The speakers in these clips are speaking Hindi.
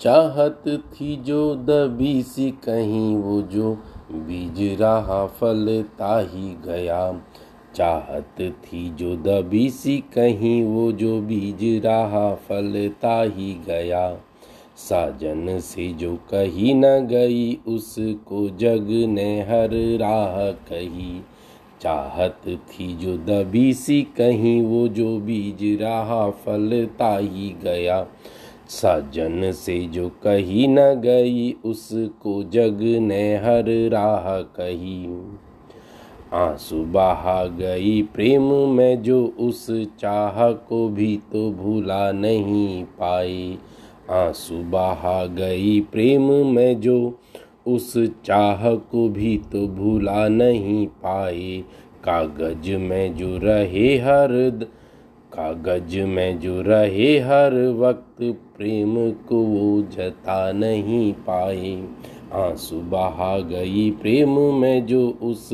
चाहत थी जो दबी सी कहीं वो जो बीज रहा फलता ही गया। चाहत थी जो दबी सी कहीं वो जो बीज रहा फलता ही गया। साजन से जो कही न गई उसको जग ने हर राह कही। चाहत थी जो दबी सी कहीं वो जो बीज रहा फलता ही गया। सजन से जो कही न गई, उसको जग ने हर राह कही। आँसू बहा गई प्रेम में जो उस चाह को भी तो भूला नहीं पाई। आँसू बहा गई प्रेम में जो उस चाह को भी तो भूला नहीं पाए कागज़ में जो रहे हर कागज़ में जो रहे हर वक्त, प्रेम को वो जता नहीं पाए। आँसू बहा गई प्रेम में जो उस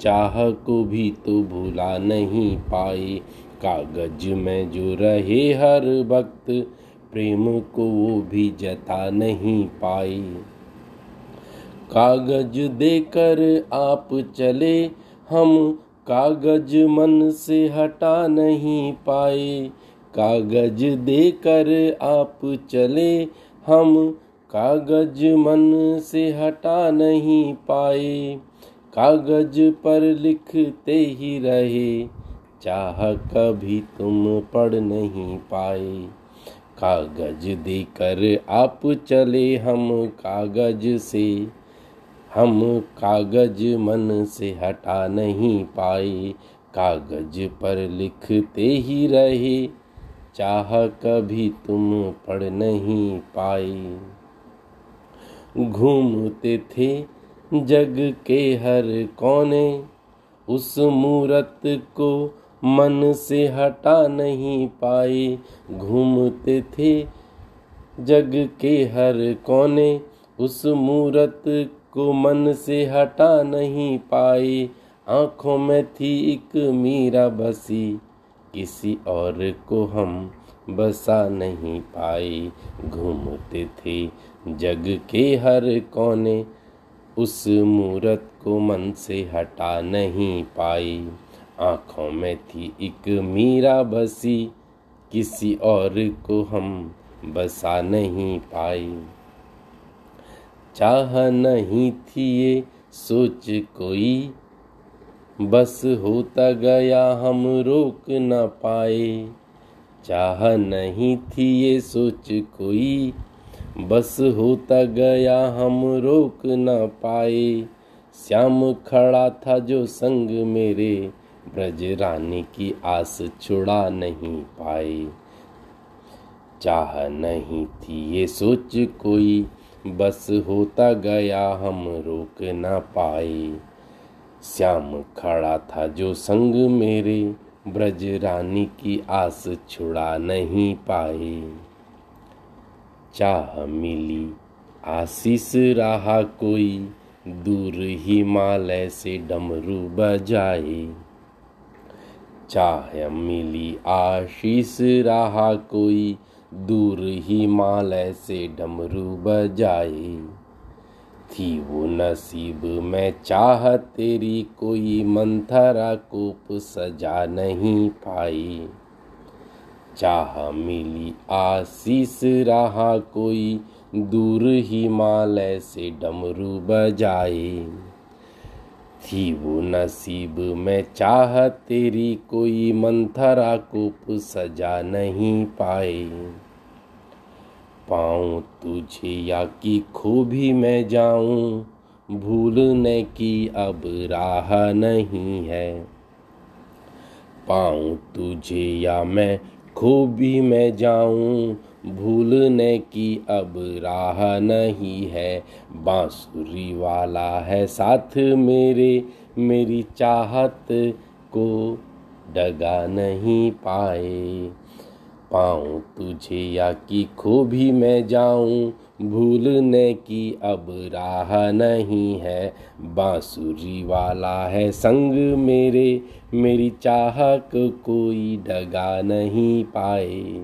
चाह को भी तो भूला नहीं पाए। कागज़ में जो रहे हर वक्त, प्रेम को वो भी जता नहीं पाए। कागज़ देकर आप चले, हम कागज़ मन से हटा नहीं पाए। कागज़ देकर आप चले, हम कागज़ मन से हटा नहीं पाए। कागज़ पर लिखते ही रहे, चाह कभी तुम पढ़ नहीं पाए। कागज़ देकर आप चले, हम कागज़ से हम कागज़ मन से हटा नहीं पाए। कागज़ पर लिखते ही रहे, चाह कभी तुम पढ़ नहीं पाए। घूमते थे जग के हर कोने, उस मूरत को मन से हटा नहीं पाए। घूमते थे जग के हर कोने, उस मूरत को मन से हटा नहीं पाए आँखों में थी एक मीरा बसी। किसी और को हम बसा नहीं पाए घूमते थे जग के हर कोने। उस मूरत को मन से हटा नहीं पाई। आँखों में थी एक मीरा बसी। किसी और को हम बसा नहीं पाई। चाह नहीं थी ये, सोच कोई। बस होता गया हम रोक न पाए। चाह नहीं थी ये, सोच कोई। बस होता गया हम रोक न पाए। श्याम खड़ा था जो संग मेरे, ब्रज रानी की आस छुड़ा नहीं पाए। चाह नहीं थी ये, सोच कोई। बस होता गया हम रोक ना पाए। श्याम खड़ा था जो संग मेरे, ब्रज रानी की आस छुड़ा नहीं पाए। चाह मिली आशीष रहा कोई, दूर हिमालय से डमरू बजाए। चाह मिली आशीष रहा कोई दूर हिमालय से डमरू बजाए थी वो नसीब में चाह तेरी कोई मंथरा कोप सजा नहीं पाई। चाह मिली आशीष रहा कोई, दूर हिमालय से डमरू बजाए थी वो नसीब में चाह तेरी कोई मंथरा को सजा नहीं पाए। पाऊँ तुझे या कि खो भी मैं जाऊँ, भूलने की अब राह नहीं है। पाऊँ तुझे या मैं खो भी मैं जाऊँ भूलने की अब राह नहीं है। बांसुरी वाला है साथ मेरे, मेरी चाहत को डगा नहीं पाए। पाऊँ तुझे या कि खो भी मैं जाऊँ, भूलने की अब राह नहीं है। बांसुरी वाला है संग मेरे, मेरी चाहत को कोई डगा नहीं पाए।